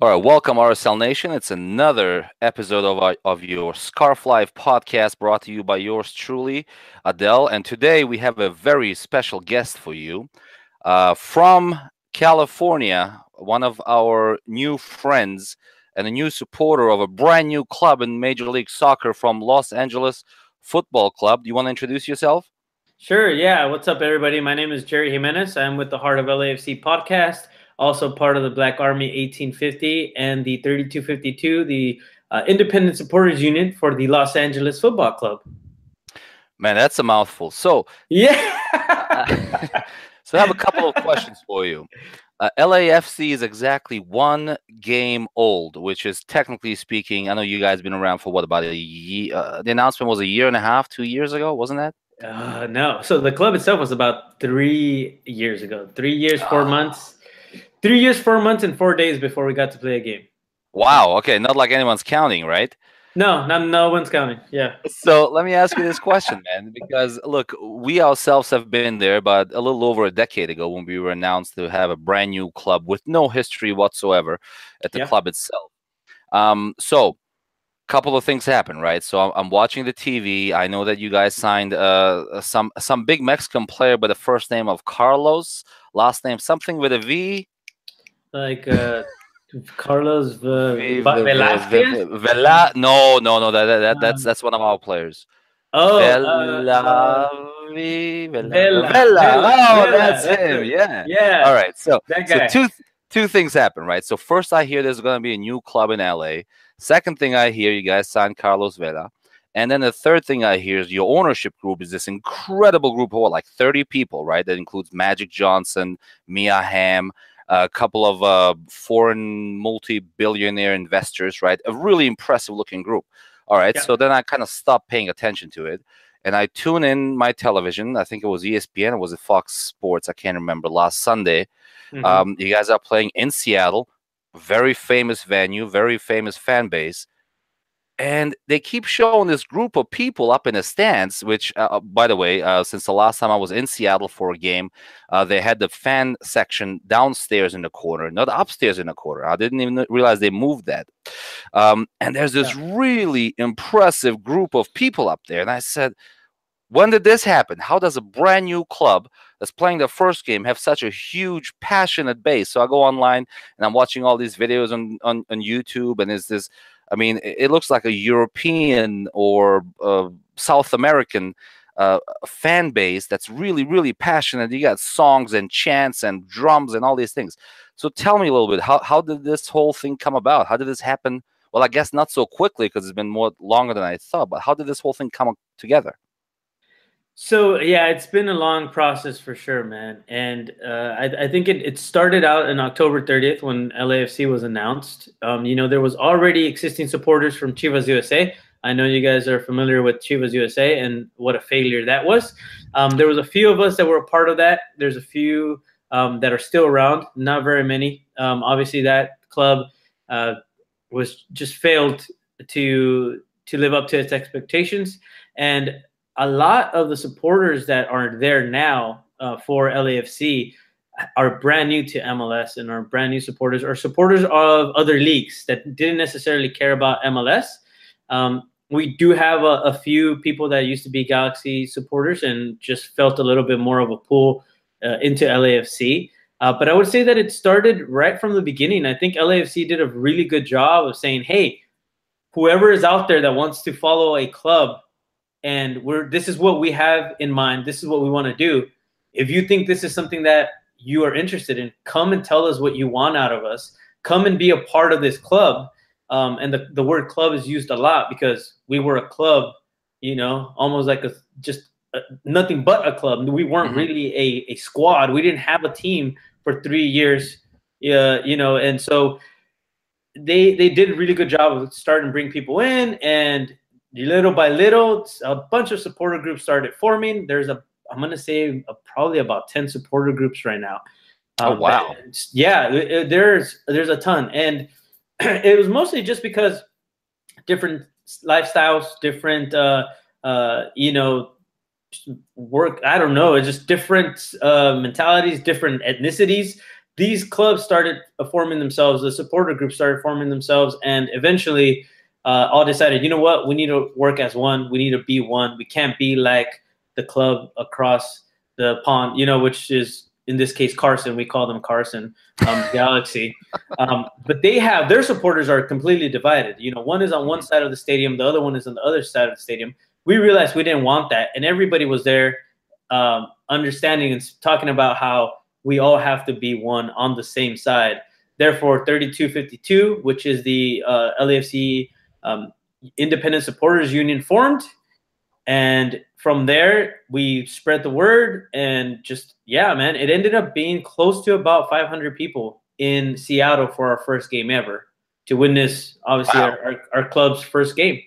All right, welcome RSL Nation. It's another episode of of your Scarf Life podcast brought to you by yours truly, Adele. And today we have a very special guest for you uh, from California, one of our new friends and a new supporter of a brand new club in Major League Soccer from Los Angeles Football Club. Do you want to introduce yourself? Sure. Yeah. What's up, everybody? My name is Jerry Jimenez. I'm with the Heart of LAFC podcast also part of the Black Army 1850 and the 3252, the uh, Independent Supporters Unit for the Los Angeles Football Club. Man, that's a mouthful. So, yeah. so I have a couple of questions for you. Uh, LAFC is exactly one game old, which is technically speaking. I know you guys been around for what about a year? Uh, the announcement was a year and a half, two years ago, wasn't that? Uh, no. So the club itself was about three years ago. Three years, four ah. months three years, four months, and four days before we got to play a game. Wow. Okay. Not like anyone's counting, right? No, not, no one's counting. Yeah. So let me ask you this question, man, because look, we ourselves have been there, but a little over a decade ago when we were announced to have a brand new club with no history whatsoever at the yeah. club itself. Um, so a couple of things happen, right? So I'm, I'm, watching the TV. I know that you guys signed uh, some some big Mexican player by the first name of Carlos, last name something with a V like uh, Carlos v- Velasquez? Vela? No, no, no. That, that, that's um, that's one of our players. Oh, Vela, uh, Vela, Vela, Vela. Oh, that's him. Yeah. Yeah. All right. So, so two two things happen, right? So first, I hear there's going to be a new club in LA. Second thing I hear, you guys signed Carlos Vela. And then the third thing I hear is your ownership group is this incredible group of what, like 30 people, right? That includes Magic Johnson, Mia Hamm, a couple of uh, foreign multi-billionaire investors, right? A really impressive looking group. All right. Yeah. So then I kind of stopped paying attention to it. And I tune in my television. I think it was ESPN. It was it Fox Sports. I can't remember. Last Sunday, mm-hmm. um, you guys are playing in Seattle, very famous venue, very famous fan base and they keep showing this group of people up in the stands which uh, uh, by the way uh, since the last time i was in seattle for a game uh, they had the fan section downstairs in the corner not upstairs in the corner. I didn't even realize they moved that. Um, and there's this yeah. really impressive group of people up there and i said when did this happen? How does a brand new club that's playing the first game have such a huge passionate base? So i go online and i'm watching all these videos on, on, on youtube and there's this I mean, it, looks like a European or uh, South American uh, fan base that's really, really passionate. You got songs and chants and drums and all these things. So tell me a little bit how, how did this whole thing come about? How did this happen? Well, I guess not so quickly because it's been more longer than I thought. But how did this whole thing come together? So yeah, it's been a long process for sure, man. And uh, I, I, think it, it started out in October 30th when LAFC was announced. Um, you know, there was already existing supporters from Chivas USA. I know you guys are familiar with Chivas USA and what a failure that was. Um, there was a few of us that were a part of that. There's a few um, that are still around, not very many. Um, obviously, that club uh, was just failed to to live up to its expectations and a lot of the supporters that are there now uh, for LAFC are brand new to MLS and are brand new supporters or supporters of other leagues that didn't necessarily care about MLS. Um, we do have a, a, few people that used to be Galaxy supporters and just felt a little bit more of a pull uh, into LAFC. Uh, but I would say that it started right from the beginning. I think LAFC did a really good job of saying, hey, whoever is out there that wants to follow a club and we're this is what we have in mind. This is what we want to do. If you think this is something that you are interested in come and tell us what you want out of us. Come and be a part of this club. Um, and the, the word club is used a lot because we were a club you know almost like a just a, nothing but a club. We weren't mm-hmm. really a, a squad. We didn't have a team for three years yeah you know and so they they did a really good job of starting to bring people in and little by little, a bunch of supporter groups started forming. There's a, I'm gonna say, a, probably about ten supporter groups right now. Oh um, wow! Yeah, it, there's there's a ton, and it was mostly just because different lifestyles, different, uh, uh, you know, work. I don't know. It's just different uh, mentalities, different ethnicities these clubs started forming themselves. The supporter groups started forming themselves, and eventually, uh, all decided, you know what, we need to work as one. We need to be one. We can't be like the club across the pond, you know, which is in this case Carson. We call them Carson um, Galaxy, um, but they have their supporters are completely divided. You know, one is on one side of the stadium, the other one is on the other side of the stadium. We realized we didn't want that, and everybody was there, um, understanding and talking about how we all have to be one on the same side. Therefore, 3252, which is the uh, LAFC um, Independent Supporters Union, formed and from there, we spread the word and just, yeah, man, it ended up being close to about 500 people in Seattle for our first game ever to witness, obviously, wow. our, our, our, club's first game.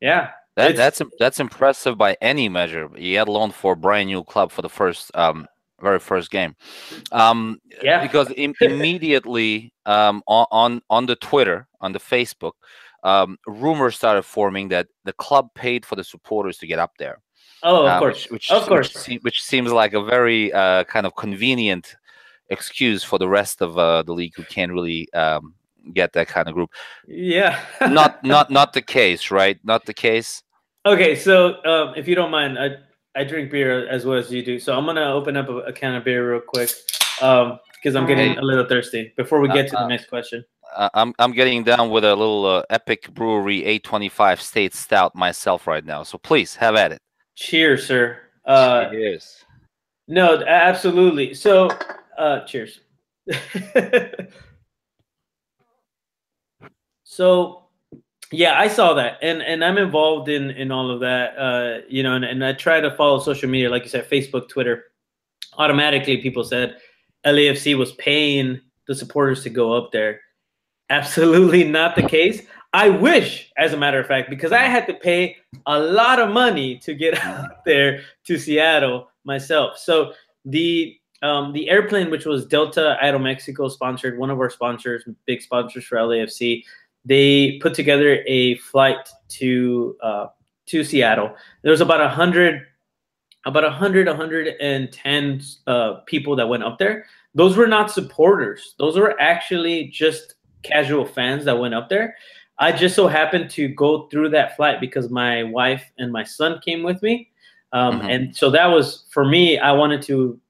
Yeah. That, that's that's impressive by any measure, yet alone for a brand new club for the first um, very first game. Um, yeah, because Im- immediately um, on, on on the Twitter, on the Facebook, um, rumors started forming that the club paid for the supporters to get up there. Oh, of uh, course, which, which, of course, which, which, seems like a very uh, kind of convenient excuse for the rest of uh, the league who can't really um, get that kind of group. Yeah, not not not the case, right? Not the case. Okay, so um, if you don't mind, I I drink beer as well as you do, so I'm gonna open up a, a can of beer real quick because um, I'm getting a little thirsty before we get to the uh, uh, next question. I'm I'm getting down with a little uh, Epic Brewery 825 State Stout myself right now. So please have at it. Cheers, sir. Uh, cheers. No, absolutely. So, uh, cheers. so, yeah, I saw that, and and I'm involved in in all of that. Uh, you know, and, and I try to follow social media, like you said, Facebook, Twitter. Automatically, people said LAFC was paying the supporters to go up there Absolutely not the case. I wish, as a matter of fact, because I had to pay a lot of money to get out there to Seattle myself. So the um, the airplane, which was Delta Aeromexico sponsored, one of our sponsors, big sponsors for LAFC, they put together a flight to uh, to Seattle. There was about a hundred, about a hundred, hundred and ten uh, people that went up there. Those were not supporters. Those were actually just casual fans that went up there. I just so happened to go through that flight because my wife and my son came with me. Um, mm-hmm. And so that was for me, I wanted to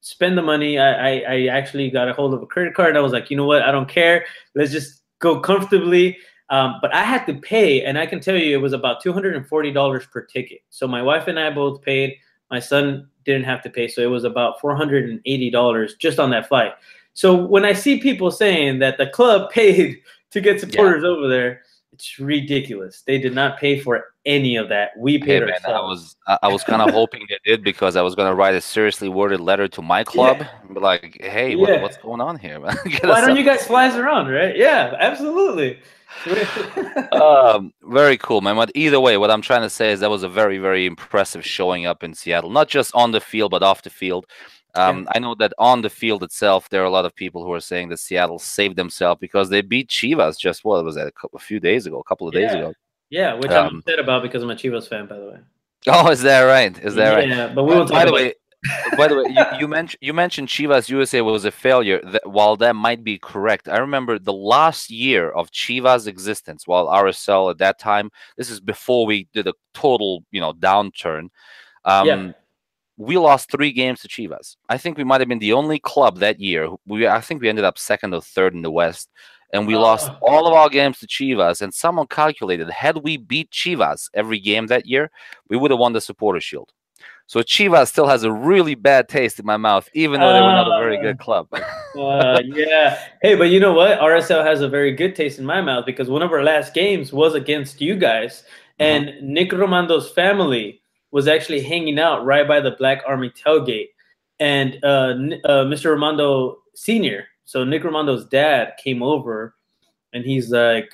spend the money. I, I, I, actually got a hold of a credit card. I was like, you know what? I don't care. Let's just go comfortably. Um, but I had to pay, and I can tell you it was about $240 per ticket. So my wife and I both paid. My son didn't have to pay. So it was about $480 just on that flight. So when I see people saying that the club paid to get supporters yeah. over there, it's ridiculous. They did not pay for any of that. We paid hey, man, I was I was kind of hoping they did because I was going to write a seriously worded letter to my club, yeah. like, "Hey, what, what's going on here? Why don't you guys fly us around, right? Yeah, absolutely." um, very cool, man. But either way, what I'm trying to say is that was a very, very impressive showing up in Seattle, not just on the field but off the field. Um, yeah. I know that on the field itself, there are a lot of people who are saying that Seattle saved themselves because they beat Chivas just what was that a, couple, a few days ago, a couple of yeah. days ago. Yeah, which um, I'm upset about because I'm a Chivas fan, by the way. Oh, is that right? Is that yeah, right? Yeah, but we won't uh, by the way. by the way, you, you, mentioned you mentioned Chivas USA was a failure. That, while that might be correct, I remember the last year of Chivas' existence. While RSL at that time, this is before we did a total, you know, downturn. Um, yeah we lost three games to Chivas. I think we might have been the only club that year. We I think we ended up second or third in the West, and we lost oh. all of our games to Chivas. And someone calculated had we beat Chivas every game that year, we would have won the Supporter Shield. So Chivas still has a really bad taste in my mouth, even though they were not a very good uh, club. uh, yeah. Hey, but you know what? RSL has a very good taste in my mouth because one of our last games was against you guys, and mm-hmm. Nick Rimando's family was actually hanging out right by the Black Army tailgate. And uh, uh, Mr. Rimando Sr., so Nick Rimando's dad, came over and he's like,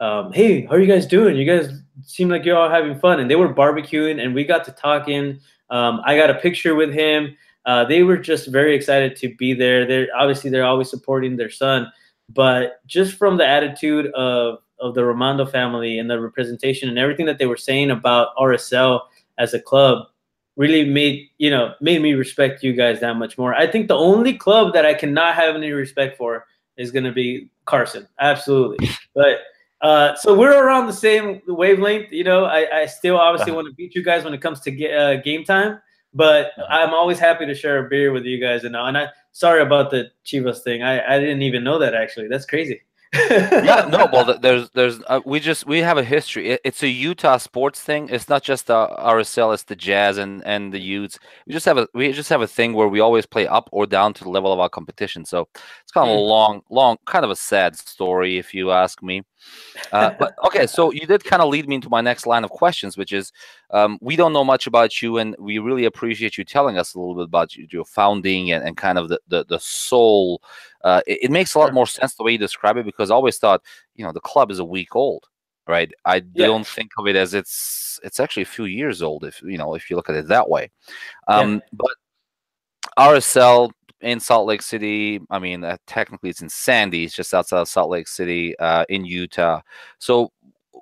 um, Hey, how are you guys doing? You guys seem like you're all having fun. And they were barbecuing and we got to talking. Um, I got a picture with him. Uh, they were just very excited to be there. They're obviously they're always supporting their son, but just from the attitude of of the Rimando family and the representation and everything that they were saying about RSL, as a club, really made you know made me respect you guys that much more. I think the only club that I cannot have any respect for is going to be Carson, absolutely. But uh, so we're around the same wavelength. You know, I, I still obviously want to beat you guys when it comes to get, uh, game time, but. I'm always happy to share a beer with you guys. And and I sorry about the Chivas thing. I I didn't even know that actually. That's crazy yeah, no. Well, there's, there's, uh, we just we have a history. It, it's a Utah sports thing. It's not just the RSL. It's the Jazz and and the Utes. We just have a we just have a thing where we always play up or down to the level of our competition. So it's kind of a mm. long, long, kind of a sad story, if you ask me. Uh, but okay, so you did kind of lead me into my next line of questions, which is um, we don't know much about you, and we really appreciate you telling us a little bit about your founding and, and kind of the the, the soul. Uh, it, it, makes a lot more sense the way you describe it because I always thought, you know, the club is a week old, right? I yeah. don't think of it as it's it's actually a few years old if you know if you look at it that way. Um, yeah. But RSL in Salt Lake City. I mean, uh, technically it's in Sandy, it's just outside of Salt Lake City uh, in Utah. So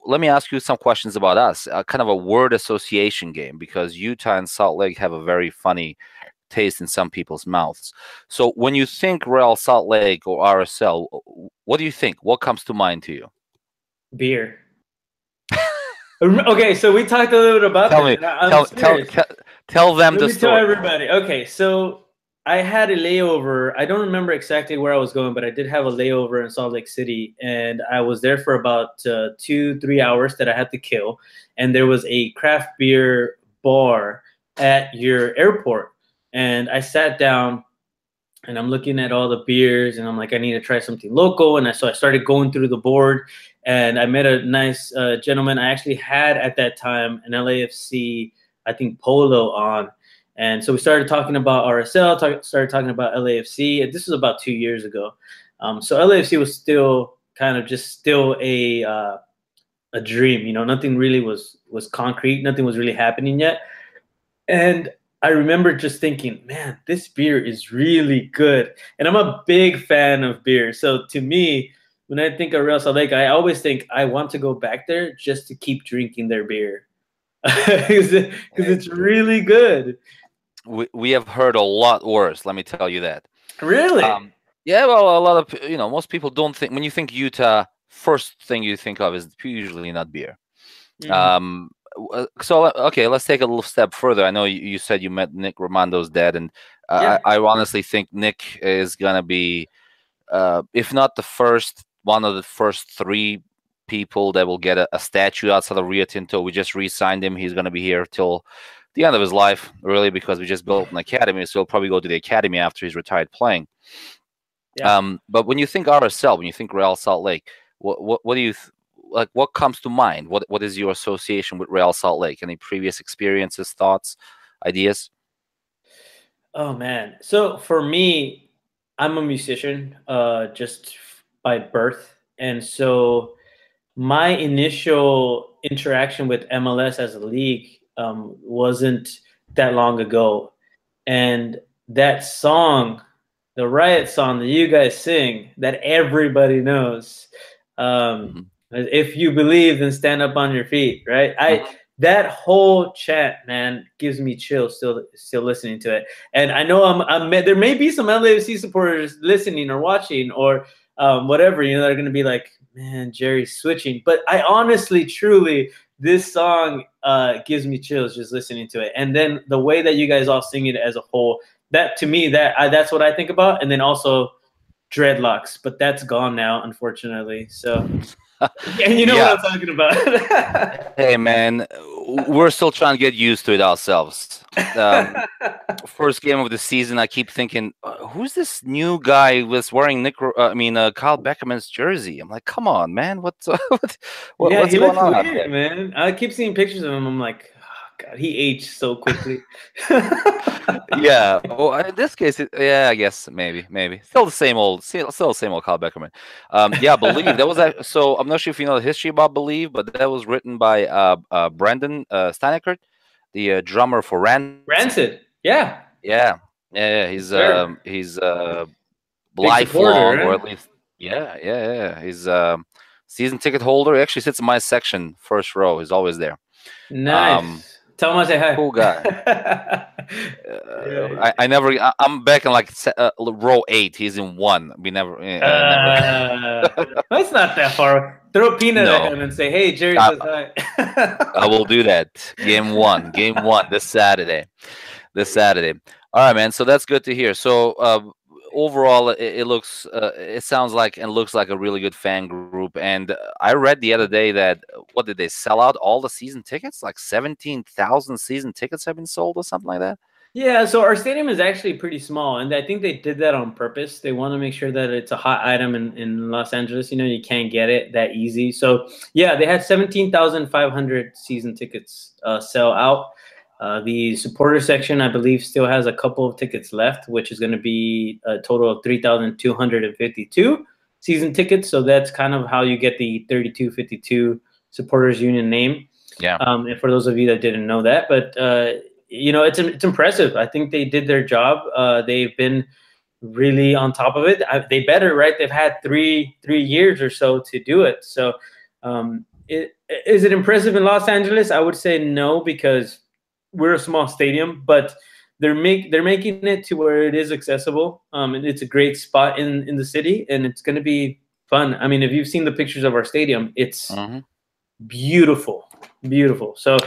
let me ask you some questions about us, uh, kind of a word association game, because Utah and Salt Lake have a very funny taste in some people's mouths. So when you think Real Salt Lake or RSL, what do you think? What comes to mind to you? Beer. okay, so we talked a little bit about tell Me, tell, tell, tell, tell, them Let the me story. Tell everybody. Okay, so I had a layover. I don't remember exactly where I was going, but I did have a layover in Salt Lake City, and I was there for about uh, two, three hours that I had to kill. And there was a craft beer bar at your airport, and I sat down, and I'm looking at all the beers, and I'm like, I need to try something local. And I, so I started going through the board, and I met a nice uh, gentleman. I actually had at that time an LAFC, I think Polo on and so we started talking about RSL, talk, started talking about LAFC. This was about two years ago. Um, so LAFC was still kind of just still a uh, a dream. You know, nothing really was was concrete. Nothing was really happening yet. And I remember just thinking, man, this beer is really good. And I'm a big fan of beer. So to me, when I think of Real Salt Lake, I always think I want to go back there just to keep drinking their beer because it's really good we, we have heard a lot worse. Let me tell you that. Really? Um, yeah. Well, a lot of you know, most people don't think when you think Utah, first thing you think of is usually not beer. Mm-hmm. Um, uh, so okay, let's take a little step further. I know you, you said you met Nick Rimando's dad, and uh, yeah. I, I, honestly think Nick is gonna be, uh, if not the first, one of the first three people that will get a, a statue outside of Rio Tinto. We just re-signed him. He's gonna be here till the end of his life, really, because we just built an academy. So he'll probably go to the academy after he's retired playing. Yeah. Um, but when you think RSL, when you think Real Salt Lake, what what, what do you th- like? What comes to mind? What what is your association with Real Salt Lake? Any previous experiences, thoughts, ideas? Oh man! So for me, I'm a musician, uh, just by birth, and so my initial interaction with MLS as a league um, wasn't that long ago, and that song, the riot song that you guys sing, that everybody knows. Um, mm-hmm. If you believe, then stand up on your feet. Right? I that whole chat, man, gives me chills still still listening to it. And I know I'm, I'm there may be some LAFC supporters listening or watching or um, whatever, you know, they're gonna be like, man, Jerry's switching. But I honestly, truly this song uh, gives me chills just listening to it. And then the way that you guys all sing it as a whole, that to me, that I, that's what I think about. And then also dreadlocks, but that's gone now, unfortunately. So, and you know yeah. what I'm talking about. hey, man, we're still trying to get used to it ourselves. Um, first game of the season, I keep thinking, uh, who's this new guy was wearing Nick? Uh, I mean, uh, Kyle Beckerman's jersey. I'm like, come on, man, what's uh, what, what, yeah, what's he going on? Weird, man, I keep seeing pictures of him. I'm like, God, he aged so quickly. yeah. Well, in this case, it, yeah, I guess maybe, maybe still the same old, still, still the same old Kyle Beckerman. Um, yeah, believe that was a, so. I'm not sure if you know the history about believe, but that was written by uh, uh Branden uh, Steineckert, the uh, drummer for Rancid. Rancid. Yeah. Yeah. Yeah. He's sure. um he's uh lifelong or at least yeah, yeah, yeah. He's um season ticket holder. He actually sits in my section, first row. He's always there. Nice. Um, Tell him I say hi. Cool guy. uh, I, I never. I, am back in like uh, row eight. He's in one. We never. Uh, never. it's not that far. Throw a peanut no. at him and say, "Hey, Jerry says hi." I will do that. Game one. Game one this Saturday. This Saturday. All right, man. So that's good to hear. So uh, overall, it, it looks, uh, it sounds like, and looks like a really good fan group. And I read the other day that what did they sell out all the season tickets? Like seventeen thousand season tickets have been sold, or something like that. Yeah, so our stadium is actually pretty small, and I think they did that on purpose. They want to make sure that it's a hot item in, in Los Angeles. You know, you can't get it that easy. So, yeah, they had 17,500 season tickets uh, sell out. Uh, the supporter section, I believe, still has a couple of tickets left, which is going to be a total of 3,252 season tickets. So that's kind of how you get the 3252 supporters union name. Yeah. Um, and for those of you that didn't know that, but uh, you know, it's it's impressive. I think they did their job. Uh, they've been really on top of it. I, they better, right? They've had three three years or so to do it. So, um, it, is it impressive in Los Angeles? I would say no because we're a small stadium, but they're make they're making it to where it is accessible. Um, and it's a great spot in in the city, and it's going to be fun. I mean, if you've seen the pictures of our stadium, it's mm-hmm. beautiful, beautiful. So,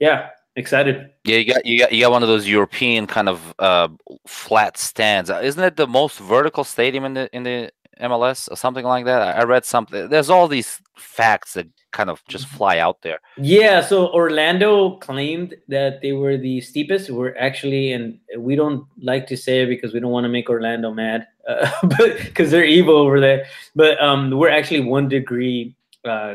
yeah, excited. Yeah, you got you got you got one of those European kind of uh, flat stands. Isn't it the most vertical stadium in the in the MLS or something like that? I read something. There's all these facts that kind of just mm-hmm. fly out there. Yeah, so Orlando claimed that they were the steepest. We're actually, and we don't like to say it because we don't want to make Orlando mad, uh, but because they're evil over there. But um, we're actually one degree uh,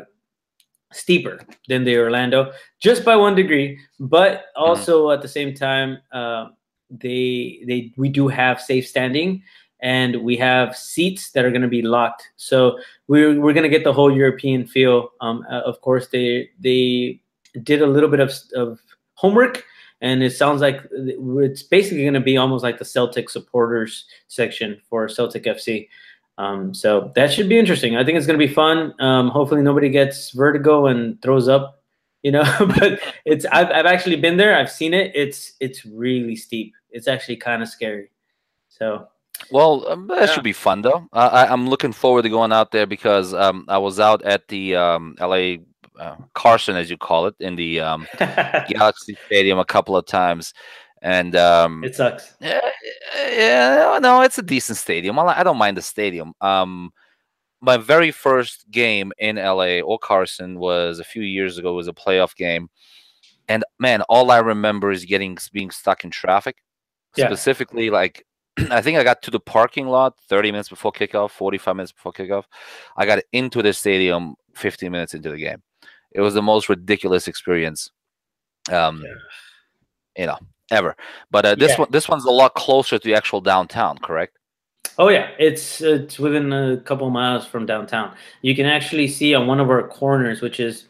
steeper than the Orlando, just by one degree. But mm-hmm. also mm-hmm. at the same time, uh, they they we do have safe standing and we have seats that are going to be locked. So we're we're going to get the whole European feel. Um, uh, of course, they they did a little bit of of homework, and it sounds like it's basically going to be almost like the Celtic supporters section for Celtic FC. Um, so that should be interesting. I think it's going to be fun. Um, hopefully, nobody gets vertigo and throws up. You know, but it's I've I've actually been there. I've seen it. It's it's really steep. It's actually kind of scary. So well, um, that yeah. should be fun though. I, am looking forward to going out there because um, I was out at the um, LA uh, Carson, as you call it, in the um, Galaxy Stadium a couple of times, and um, it sucks. Yeah, yeah, no, it's a decent stadium. I don't mind the stadium. Um, my very first game in LA or Carson was a few years ago. It was a playoff game, and man, all I remember is getting being stuck in traffic. Yeah. Specifically, like I think I got to the parking lot 30 minutes before kickoff, 45 minutes before kickoff. I got into the stadium 15 minutes into the game. It was the most ridiculous experience, um, yeah. you know, ever. But uh, this yeah. one, this one's a lot closer to the actual downtown, correct? Oh yeah, it's it's within a couple miles from downtown. You can actually see on one of our corners, which is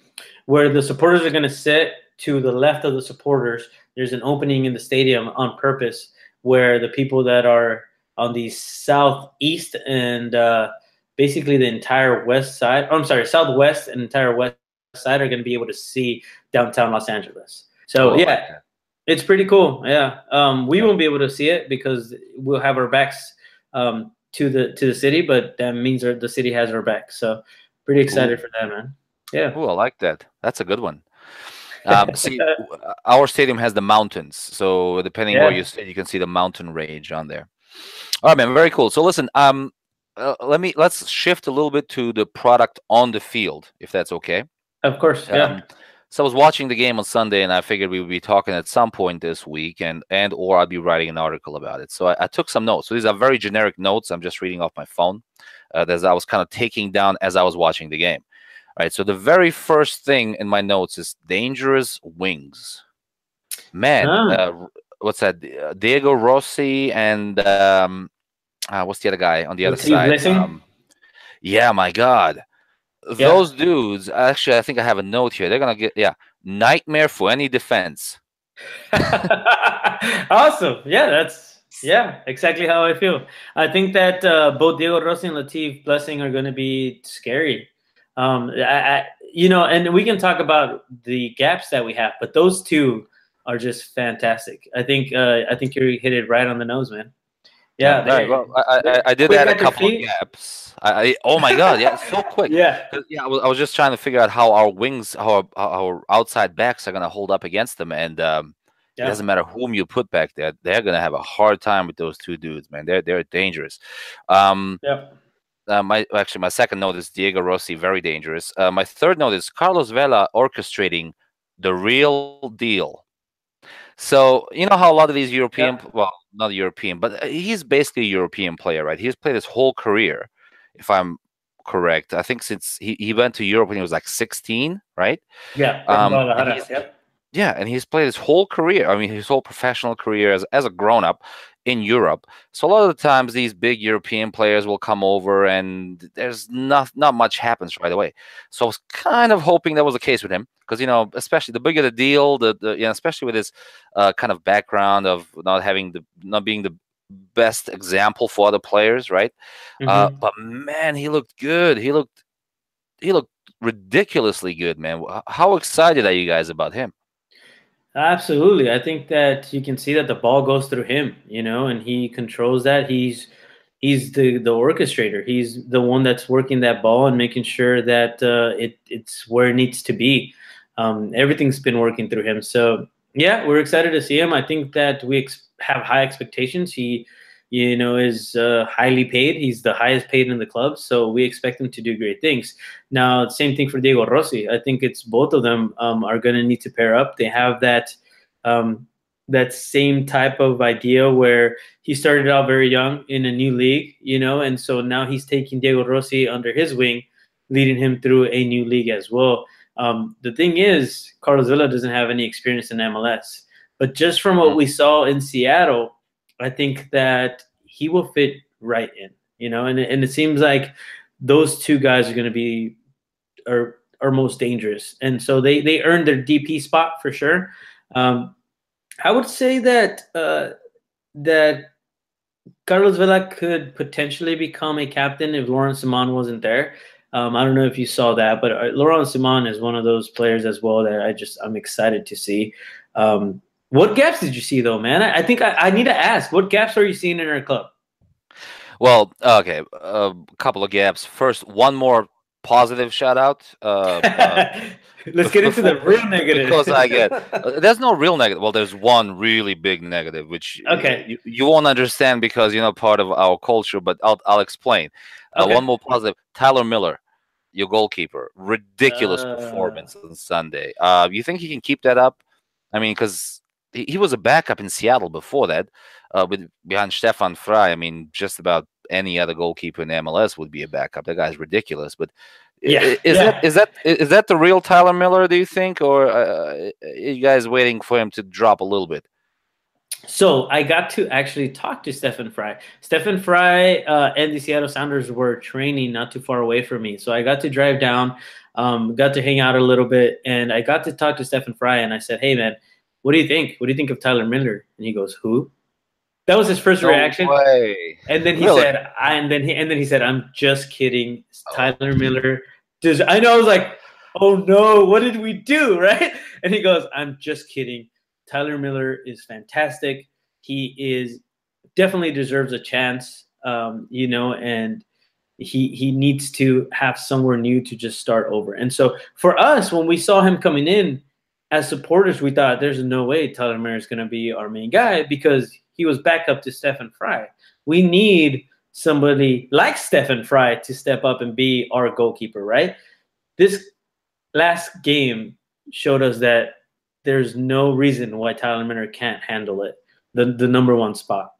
where the supporters are going to sit. To the left of the supporters, there's an opening in the stadium on purpose where the people that are on the southeast and uh, basically the entire west side, oh, I'm sorry, southwest and entire west side are going to be able to see downtown Los Angeles. So, oh, yeah, like it's pretty cool. Yeah. Um, we won't be able to see it because we'll have our backs um, to the to the city, but that means the city has our back. So, pretty excited Ooh. for that, man. Yeah. Oh, I like that. That's a good one. Um, see, our stadium has the mountains, so depending yeah. where you sit, you can see the mountain range on there. All right, man, very cool. So listen, um, uh, let me let's shift a little bit to the product on the field, if that's okay. Of course, yeah. Um, so I was watching the game on Sunday, and I figured we would be talking at some point this week, and and or I'd be writing an article about it. So I, I took some notes. So these are very generic notes. I'm just reading off my phone, uh, that I was kind of taking down as I was watching the game right? So the very first thing in my notes is dangerous wings. Man, ah. uh, what's that? Uh, Diego Rossi and um, uh, what's the other guy on the other side? Um, yeah, my God, yeah. those dudes. Actually, I think I have a note here. They're gonna get yeah nightmare for any defense. awesome. Yeah, that's yeah, exactly how I feel. I think that uh, both Diego Rossi and Latif Blessing are going to be scary. Um, I, I, you know, and we can talk about the gaps that we have, but those two are just fantastic. I think uh, I think you hit it right on the nose, man. Yeah, yeah well, I, I, I, did add a couple of gaps. I, oh my god, yeah, so quick. yeah, yeah. I was, I was, just trying to figure out how our wings, how our, our outside backs are gonna hold up against them, and um, yeah. it doesn't matter whom you put back there, they're gonna have a hard time with those two dudes, man. They're they're dangerous. Um, yeah. Uh, my actually, my second note is Diego Rossi, very dangerous. Uh, my third note is Carlos Vela orchestrating the real deal. So you know how a lot of these European, yeah. well, not European, but uh, he's basically a European player, right? He's played his whole career, if I'm correct. I think since he, he went to Europe when he was like 16, right? Yeah. Um, and yeah, and he's played his whole career. I mean, his whole professional career as, as a grown up in Europe. So a lot of the times these big European players will come over and there's not not much happens right away. So I was kind of hoping that was the case with him because you know, especially the bigger the deal, the, the you know, especially with his uh, kind of background of not having the not being the best example for other players, right? Uh, mm-hmm. Uh, but man, he looked good. He looked he looked ridiculously good, man. How excited are you guys about him? Absolutely. I think that you can see that the ball goes through him, you know, and he controls that. He's he's the the orchestrator. He's the one that's working that ball and making sure that uh, it it's where it needs to be. Um, everything's been working through him. So yeah, we're excited to see him. I think that we ex- have high expectations. He you know, is uh, highly paid. He's the highest paid in the club, so we expect him to do great things. Now, same thing for Diego Rossi. I think it's both of them um, are going to need to pair up. They have that um, that same type of idea where he started out very young in a new league, you know, and so now he's taking Diego Rossi under his wing, leading him through a new league as well. Um, the thing is, Carlos Vela doesn't have any experience in MLS, but just from what we saw in Seattle I think that he will fit right in, you know, and and it seems like those two guys are going to be are are most dangerous, and so they they earned their DP spot for sure. Um, I would say that uh, that Carlos Vela could potentially become a captain if Laurent Ciman wasn't there. Um, I don't know if you saw that, but uh, Laurent Ciman is one of those players as well that I just I'm excited to see. Um, what gaps did you see though, man? I, I think I, I, need to ask. What gaps are you seeing in our club? Well, okay, a couple of gaps. First, one more positive shout out. Uh, uh, Let's get into the real negative. because I get uh, there's no real negative. Well, there's one really big negative, which okay you, you won't understand because you're not part of our culture. But I'll I'll explain. Uh, okay. one more positive: Tyler Miller, your goalkeeper, ridiculous uh. performance on Sunday. Uh, you think he can keep that up? I mean, because he, was a backup in Seattle before that, uh, with behind Stefan Frei. I mean, just about any other goalkeeper in MLS would be a backup. That guy's ridiculous. But yeah, is yeah. that is that is that the real Tyler Miller? Do you think, or uh, are you guys waiting for him to drop a little bit? So I got to actually talk to Stefan Frei. Stefan Frei uh, and the Seattle Sounders were training not too far away from me, so I got to drive down, um, got to hang out a little bit, and I got to talk to Stefan Frei. And I said, "Hey, man, what do you think? What do you think of Tyler Miller? And he goes, who? That was his first no reaction. Way. And then he really? said, I, and then he, and then he said, I'm just kidding. Oh. Tyler Miller. Does, I know I was like, oh no, what did we do? Right. And he goes, I'm just kidding. Tyler Miller is fantastic. He is definitely deserves a chance. Um, you know, and he he needs to have somewhere new to just start over. And so for us, when we saw him coming in, as supporters, we thought there's no way Tyler Miller is going to be our main guy because he was back up to Stefan Frei. We need somebody like Stefan Frei to step up and be our goalkeeper, right? This last game showed us that there's no reason why Tyler Miller can't handle it, the, the number one spot.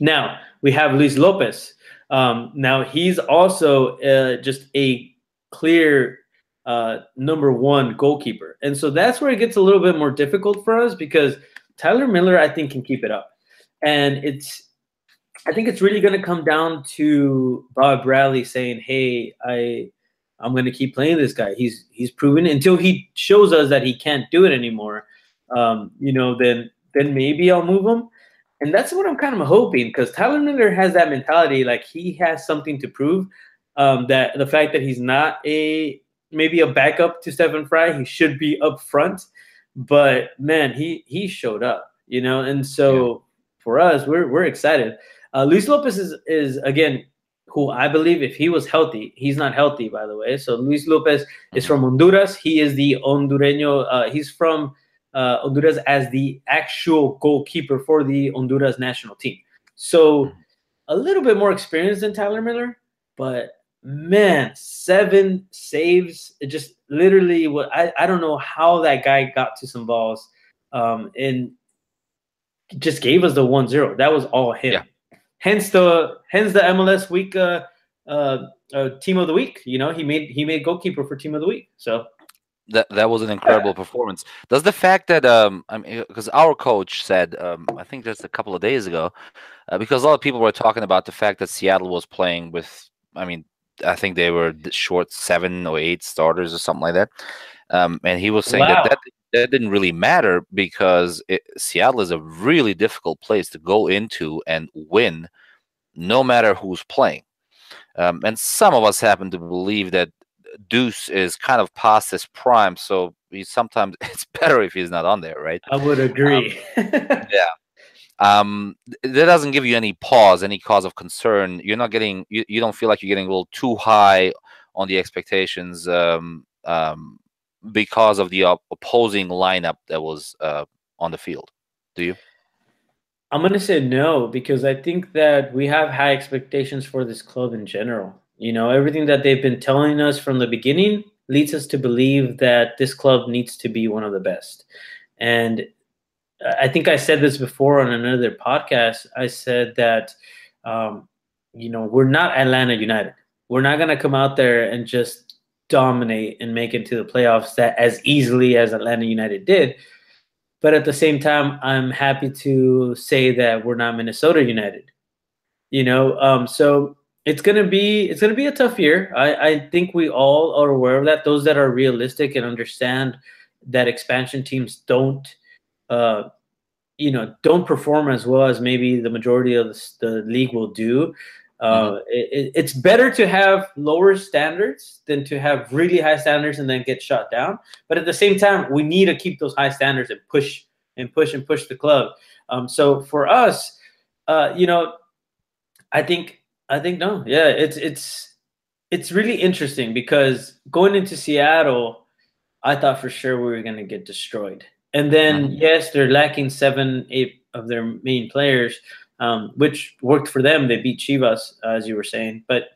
Now, we have Luis Lopez. Um, now, he's also uh, just a clear uh, number one goalkeeper. And so that's where it gets a little bit more difficult for us because Tyler Miller, I think, can keep it up. And it's, I think it's really going to come down to Bob Bradley saying, "Hey, I, I'm going to keep playing this guy. He's he's proven until he shows us that he can't do it anymore. Um, you know, then then maybe I'll move him." And that's what I'm kind of hoping because Tyler Miller has that mentality, like he has something to prove. Um, that the fact that he's not a maybe a backup to Stefan Frei. He should be up front. but man, he he showed up, you know, and so yeah. for us, we're we're excited. Uh, Luis Lopez is is again who I believe if he was healthy, he's not healthy by the way. So Luis Lopez is from Honduras. He is the Hondureño. Uh, he's from uh, Honduras as the actual goalkeeper for the Honduras national team. So a little bit more experience than Tyler Miller, but man, seven saves. It just literally what I, I don't know how that guy got to some balls. Um, and just gave us the 1-0. That was all him. Yeah. Hence the hence the MLS week uh, uh, uh, team of the week. You know, he made he made goalkeeper for team of the week. So that that was an incredible performance. Does the fact that um I mean because our coach said um I think just a couple of days ago uh, because a lot of people were talking about the fact that Seattle was playing with I mean I think they were short seven or eight starters or something like that. Um, and he was saying wow. that, that that didn't really matter because it, Seattle is a really difficult place to go into and win, no matter who's playing. Um, and some of us happen to believe that Deuce is kind of past his prime, so he's sometimes it's better if he's not on there, right? I would agree. Um, yeah. Um, that doesn't give you any pause, any cause of concern. You're not getting, you, you don't feel like you're getting a little too high on the expectations um, um, because of the opposing lineup that was uh, on the field. Do you? I'm going to say no because I think that we have high expectations for this club in general. You know, everything that they've been telling us from the beginning leads us to believe that this club needs to be one of the best. And I think I said this before on another podcast. I said that, um, you know, we're not Atlanta United. We're not going to come out there and just dominate and make it to the playoffs that as easily as Atlanta United did. But at the same time, I'm happy to say that we're not Minnesota United. You know, um, so it's gonna be it's gonna be a tough year. I, I think we all are aware of that. Those that are realistic and understand that expansion teams don't, uh, you know, don't perform as well as maybe the majority of the, the league will do. Uh, mm-hmm. it, it's better to have lower standards than to have really high standards and then get shot down. But at the same time, we need to keep those high standards and push and push and push the club. Um, so for us, uh, you know, I think I think no, yeah, it's it's it's really interesting because going into Seattle, I thought for sure we were going to get destroyed. And then mm-hmm. yes, they're lacking seven, eight of their main players, um, which worked for them. They beat Chivas, uh, as you were saying, but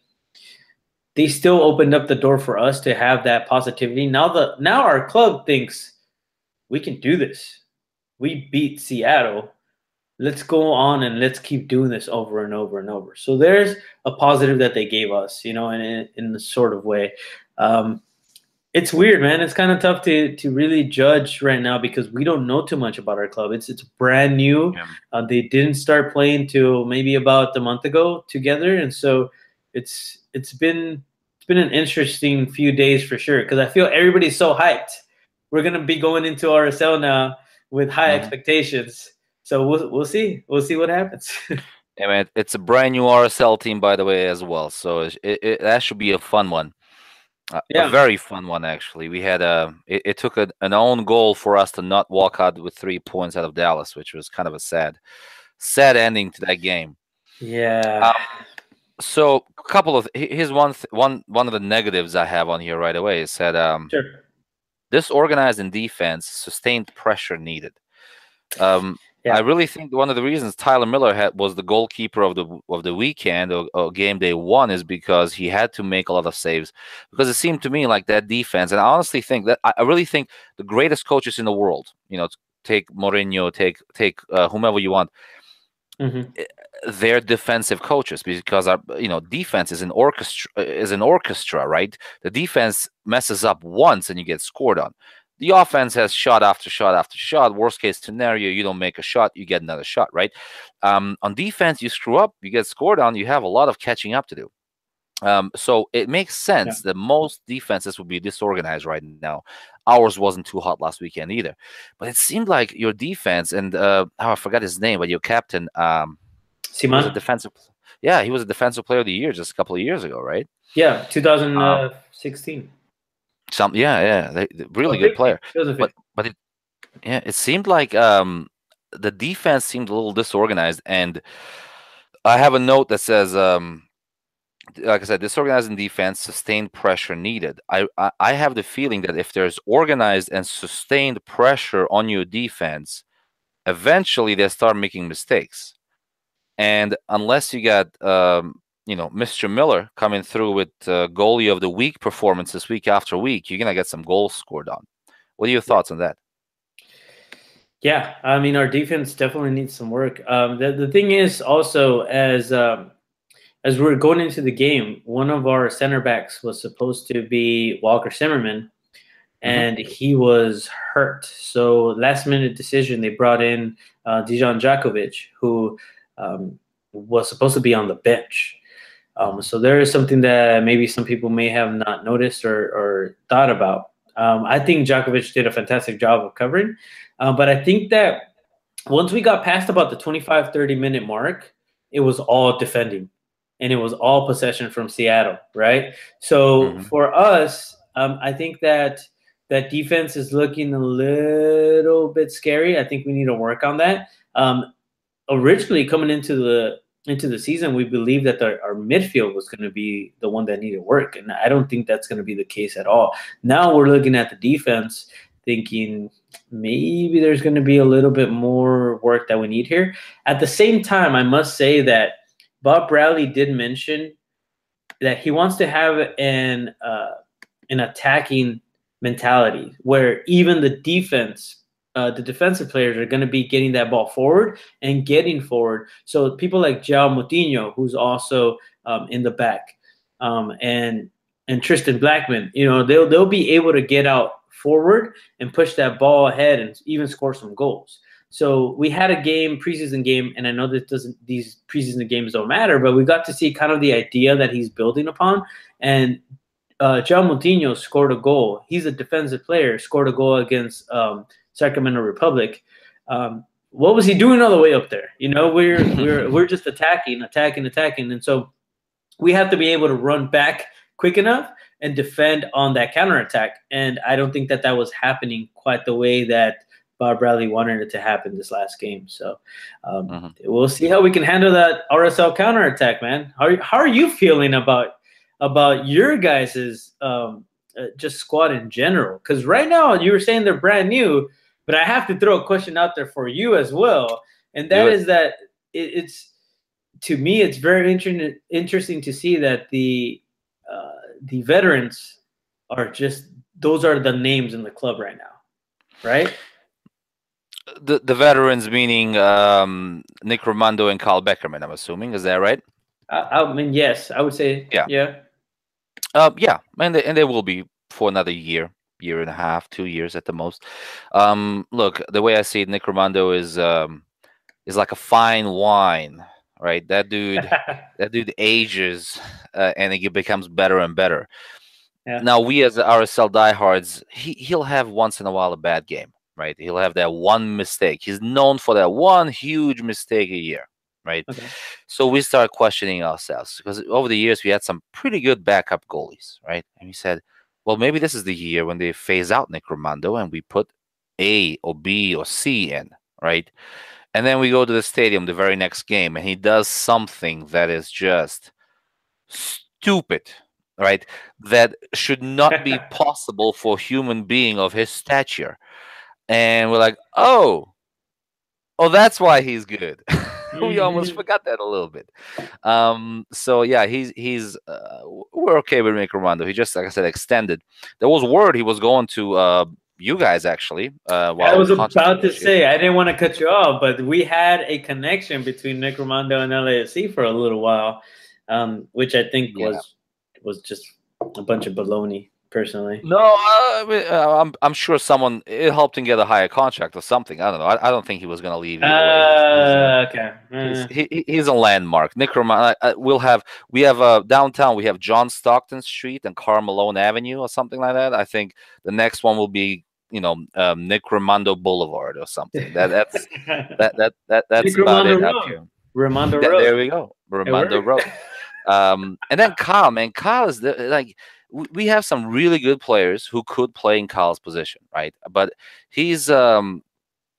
they still opened up the door for us to have that positivity. Now the now our club thinks we can do this. We beat Seattle let's go on and let's keep doing this over and over and over. So there's a positive that they gave us, you know, in in the sort of way. Um, it's weird, man. It's kind of tough to to really judge right now because we don't know too much about our club. It's it's brand new. Yeah. Uh, they didn't start playing till maybe about a month ago together, and so it's it's been it's been an interesting few days for sure. Because I feel everybody's so hyped. We're gonna be going into RSL now with high mm-hmm. expectations so we'll we'll see. We'll see what happens. yeah, man, it's a brand new RSL team, by the way, as well. So it, it, that should be a fun one. Uh, yeah. A very fun one, actually. We had a. It, it took a, an own goal for us to not walk out with three points out of Dallas, which was kind of a sad, sad ending to that game. Yeah. Um, so a couple of here's one th- one one of the negatives I have on here right away. It said um, sure. disorganized in defense, sustained pressure needed. Um, yeah. I really think one of the reasons Tyler Miller had was the goalkeeper of the of the weekend or, or, game day one is because he had to make a lot of saves. Because it seemed to me like that defense, and I honestly think that I really think the greatest coaches in the world, you know, take Mourinho, take take uh, whomever you want, mm-hmm. Eh, they're defensive coaches because our you know defense is an orchestra is an orchestra, right? The defense messes up once and you get scored on the offense has shot after shot after shot. Worst case scenario, you don't make a shot, you get another shot, right? Um, on defense, you screw up, you get scored on, you have a lot of catching up to do. Um, so it makes sense yeah. that most defenses would be disorganized right now. Ours wasn't too hot last weekend either, but it seemed like your defense and uh, oh, I forgot his name, but your captain, um, Ciman, was a defensive. Yeah, he was a defensive player of the year just a couple of years ago, right? Yeah, 2016. Some yeah, yeah, they, really good player. But but it, Yeah, it seemed like um, the defense seemed a little disorganized, and I have a note that says, um, like I said, disorganized in defense, sustained pressure needed. I, I I have the feeling that if there's organized and sustained pressure on your defense, eventually they start making mistakes, and unless you got um, you know Mr. Miller coming through with uh, goalie of the week performances week after week, you're gonna get some goals scored on. What are your thoughts on that? Yeah, I mean, our defense definitely needs some work. Um, the, the thing is also as um, as we're going into the game, one of our center backs was supposed to be Walker Zimmerman, mm-hmm. and mm-hmm. he was hurt. So last minute decision, they brought in uh, Dejan Jakovic, who um, was supposed to be on the bench. Um, so there is something that maybe some people may have not noticed or, or thought about. Um, I think Jakovic did a fantastic job of covering. Um, but I think that once we got past about the 25, 30 minute mark, it was all defending and it was all possession from Seattle, right? So mm-hmm. for us, um, I think that that defense is looking a little bit scary. I think we need to work on that. Um, originally, coming into the into the season, we believed that the, our midfield was going to be the one that needed work, and I don't think that's going to be the case at all. Now we're looking at the defense, thinking maybe there's going to be a little bit more work that we need here. At the same time, I must say that Bob Bradley did mention that he wants to have an uh, an attacking mentality where even the defense, uh, the defensive players are going to be getting that ball forward and getting forward. So people like João Moutinho, who's also um, in the back, um, and and Tristan Blackmon, you know, they'll they'll be able to get out forward and push that ball ahead and even score some goals. So we had a game, preseason game, and I know that doesn't these preseason games don't matter, but we got to see kind of the idea that he's building upon. And uh, João Moutinho scored a goal. He's a defensive player, scored a goal against um, Sacramento Republic. Um, what was he doing all the way up there? You know, we're we're we're just attacking, attacking, attacking, and so we have to be able to run back quick enough and defend on that counterattack. And I don't think that that was happening quite the way that Bob Bradley wanted it to happen this last game. So um, mm-hmm. we'll see how we can handle that RSL counterattack, man. How, how are you feeling about about your guys's um, uh, just squad in general? Because right now you were saying they're brand new, but I have to throw a question out there for you as well, and that is that it, it's to me it's very inter- interesting to see that the uh, the veterans are just those are the names in the club right now, right? The the veterans meaning um, Nick Rimando and Carl Beckerman. I'm assuming is that right? I, I mean, yes, I would say. Yeah, yeah, uh, yeah, and they, and they will be for another year, year and a half, two years at the most. Um, look, the way I see it, Nick Rimando is um, is like a fine wine right? That dude, that dude ages, uh, and he becomes better and better. Yeah. Now we as RSL diehards, he he'll have once in a while a bad game, right? He'll have that one mistake. He's known for that one huge mistake a year, right? Okay. So we start questioning ourselves because over the years we had some pretty good backup goalies, right? And we said, well, maybe this is the year when they phase out Nick Rimando and we put A or B or C in, right? And then we go to the stadium the very next game, and he does something that is just stupid, right? That should not be possible for a human being of his stature. And we're like, oh, oh, that's why he's good. we almost mm-hmm. forgot that a little bit. Um, so yeah, he's he's uh, we're okay with Nick Rimando. He just like I said extended. There was word he was going to uh, you guys actually. Uh, I was about to say I didn't want to cut you off, but we had a connection between Nick Rimando and LAFC for a little while, um, which I think yeah. was was just a bunch of baloney. Personally, no, uh, I'm I'm sure someone it helped him get a higher contract or something. I don't know. I, I don't think he was going to leave. Uh, he's, okay, he's, he, he's a landmark. Nick Rimando. Uh, we'll have we have uh, downtown. We have John Stockton Street and Karl Malone Avenue or something like that. I think the next one will be you know um, Nick Rimando Boulevard or something. That that's that that that that's Nick about Rimando it Road. up here. Rimando Road. There we go. Rimando Road. Um, and then Kyle, man, Kyle is the, like we have some really good players who could play in Kyle's position, right? But he's um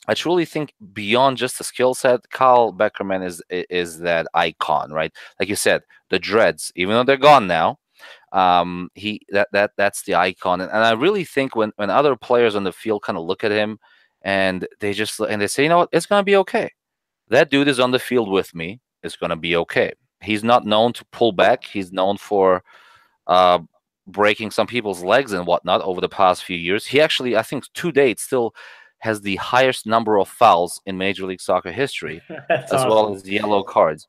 I truly think beyond just the skill set, Kyle Beckerman is is that icon, right? Like you said, the dreads, even though they're gone now, um, he that that that's the icon. And, and I really think when when other players on the field kind of look at him and they just and they say, you know what, it's gonna be okay. That dude is on the field with me. It's gonna be okay. He's not known to pull back. He's known for uh, breaking some people's legs and whatnot over the past few years. He actually, I think, to date, still has the highest number of fouls in Major League Soccer history, as awesome. well as yellow cards.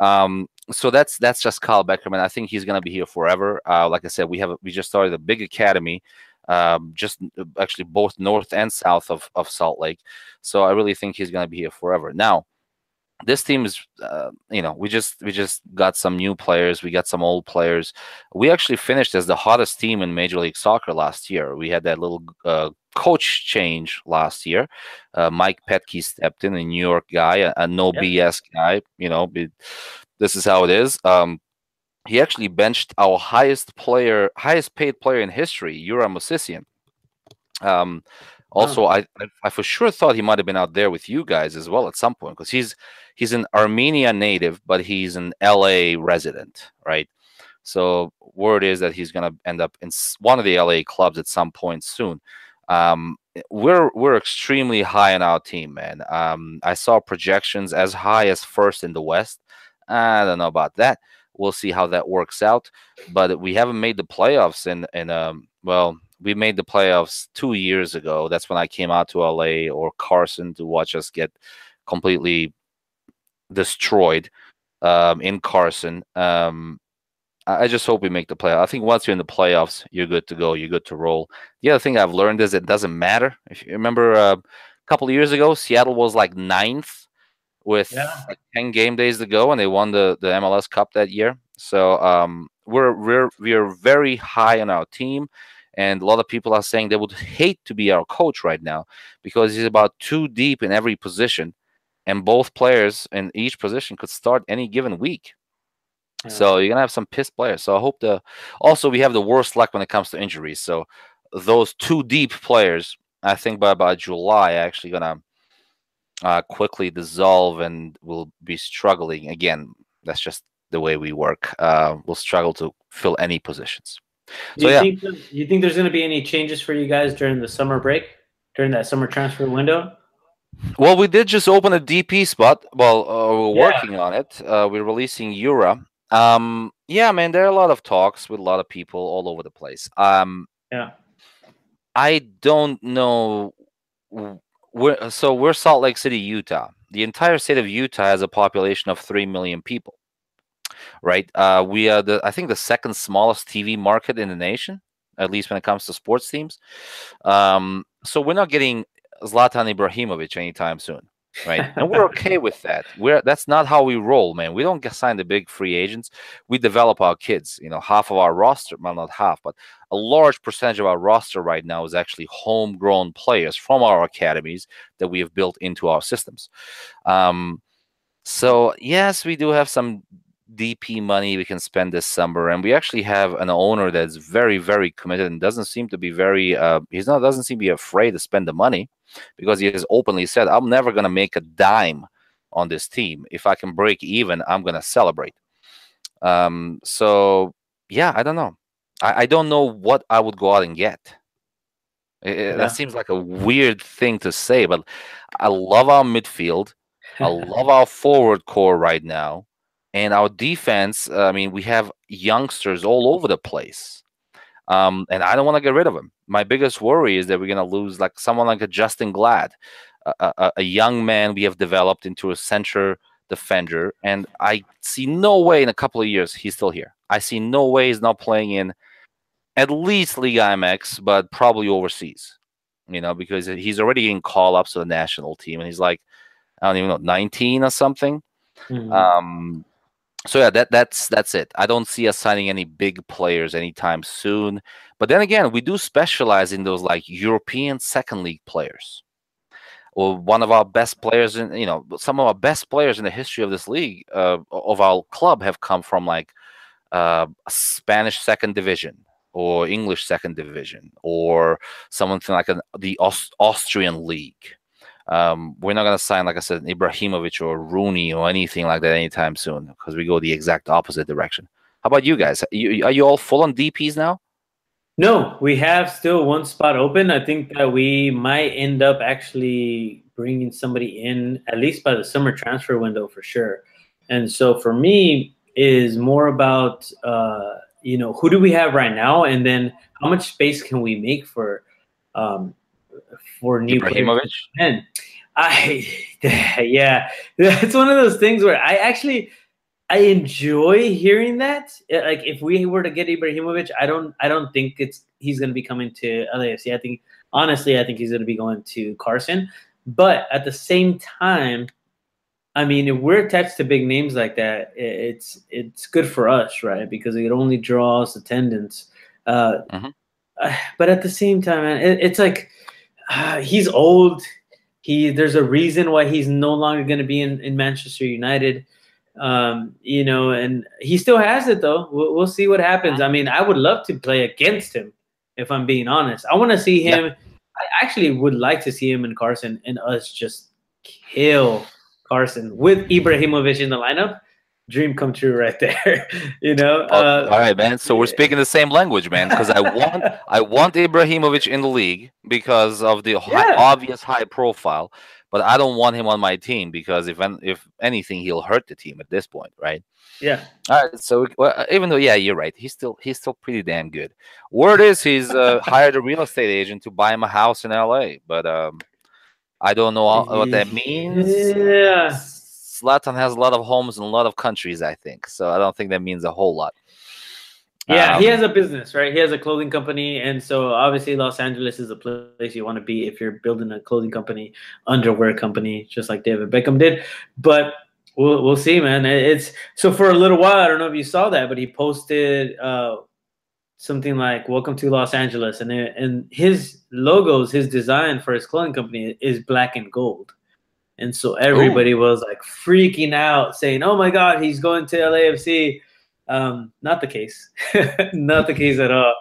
Um, so that's that's just Kyle Beckerman. I think he's gonna be here forever. Uh, like I said, we have we just started a big academy, um, just uh, actually both north and south of of Salt Lake. So I really think he's gonna be here forever. Now, this team is uh, you know we just we just got some new players we got some old players we actually finished as the hottest team in major league soccer last year we had that little uh, coach change last year uh, mike petke stepped in a new york guy a, a no yeah. bs guy you know it, this is how it is um, he actually benched our highest player highest paid player in history Yura Movsisyan. Um, also, I, I for sure thought he might have been out there with you guys as well at some point because he's he's an Armenia native, but he's an LA resident, right? So word is that he's going to end up in one of the LA clubs at some point soon. Um, we're we're extremely high in our team, man. Um, I saw projections as high as first in the West. I don't know about that. We'll see how that works out. But we haven't made the playoffs in in um well we made the playoffs two years ago. That's when I came out to LA or Carson to watch us get completely destroyed um, in Carson. Um, I just hope we make the playoffs. I think once you're in the playoffs, you're good to go. You're good to roll. The other thing I've learned is it doesn't matter. If you remember uh, a couple of years ago, Seattle was like ninth with yeah. like 10 game days to go, and they won the, the MLS Cup that year. So um, we're we're we're very high on our team. And a lot of people are saying they would hate to be our coach right now because he's about too deep in every position. And both players in each position could start any given week. Yeah. So you're gonna have some pissed players. So I hope the also we have the worst luck when it comes to injuries. So those two deep players, I think by about July, are actually gonna uh, quickly dissolve and we'll be struggling again. That's just the way we work. Uh, we'll struggle to fill any positions. Do so, you, yeah. think, you think there's going to be any changes for you guys during the summer break, during that summer transfer window? Well, we did just open a DP spot. Well, uh, we're yeah. working on it. Uh, we're releasing Yura. Um, yeah, man, there are a lot of talks with a lot of people all over the place. Um, yeah, I don't know. We're, so we're Salt Lake City, Utah. The entire state of Utah has a population of three million people right? Uh, we are the I think the second smallest TV market in the nation, at least when it comes to sports teams. Um, so we're not getting Zlatan Ibrahimovic anytime soon, right? and we're okay with that. We're that's not how we roll, man. We don't sign the big free agents. We develop our kids. You know, half of our roster, well, not half, but a large percentage of our roster right now is actually homegrown players from our academies that we have built into our systems. Um, so yes, we do have some DP money we can spend this summer, and we actually have an owner that's very, very committed and doesn't seem to be very. Uh, he's not doesn't seem to be afraid to spend the money because he has openly said, "I'm never going to make a dime on this team. If I can break even, I'm going to celebrate." Um, so yeah, I don't know. I, I don't know what I would go out and get. It, yeah. That seems like a weird thing to say, but I love our midfield. I love our forward core right now. And our defense, uh, I mean, we have youngsters all over the place. Um, and I don't want to get rid of them. My biggest worry is that we're going to lose like someone like a Justen Glad, a, a, a, young man we have developed into a center defender. And I see no way in a couple of years he's still here. I see no way he's not playing in at least Liga MX, but probably overseas, you know, because he's already getting call ups to the national team. And he's like, I don't even know, 19 or something. Mm-hmm. Um, so yeah, that that's that's it. I don't see us signing any big players anytime soon. But then again, we do specialize in those like European second league players. Or one of our best players in you know some of our best players in the history of this league uh, of our club have come from like uh, Spanish second division or English second division or something like an, the Aust- Austrian league. Um, we're not gonna sign, like I said, Ibrahimovic or Rooney or anything like that anytime soon because we go the exact opposite direction. How about you guys? You, are you all full on DPS now? No, we have still one spot open. I think that we might end up actually bringing somebody in at least by the summer transfer window for sure. And so for me, is more about uh, you know who do we have right now, and then how much space can we make for um, for new Ibrahimovic? And I yeah, that's one of those things where I actually I enjoy hearing that. Like if we were to get Ibrahimovic, I don't I don't think it's he's going to be coming to LAFC. I think honestly, I think he's going to be going to Carson. But at the same time, I mean, if we're attached to big names like that, it's it's good for us, right? Because it only draws attendance. Uh, uh-huh. But at the same time, man, it, it's like uh, he's old. He there's a reason why he's no longer going to be in, in Manchester United. Um, you know, and he still has it though. We'll, we'll, see what happens. I mean, I would love to play against him if I'm being honest. I want to see him. Yeah. I actually would like to see him and Carson and us just kill Carson with Ibrahimovic in the lineup. Dream come true right there. you know. Oh, uh, all right, man. So we're speaking the same language, man. Because I want I want Ibrahimovic in the league because of the yeah. high, obvious high profile but I don't want him on my team because if if anything, he'll hurt the team at this point, right? Yeah. All right. So well, even though, yeah, you're right. He's still he's still pretty damn good. Word is he's uh, hired a real estate agent to buy him a house in L.A. But um, I don't know what that means. Yeah. Zlatan has a lot of homes in a lot of countries, I think. So I don't think that means a whole lot. Yeah, um, he has a business, right? He has a clothing company, and so obviously Los Angeles is a place you want to be if you're building a clothing company, underwear company, just like David Beckham did. But we'll we'll see, man. It's so for a little while. I don't know if you saw that, but he posted uh, something like "Welcome to Los Angeles," and it, and his logos, his design for his clothing company is black and gold. And so everybody Ooh. was like freaking out, saying, "Oh my God, he's going to LAFC." Um, not the case, not the case at all.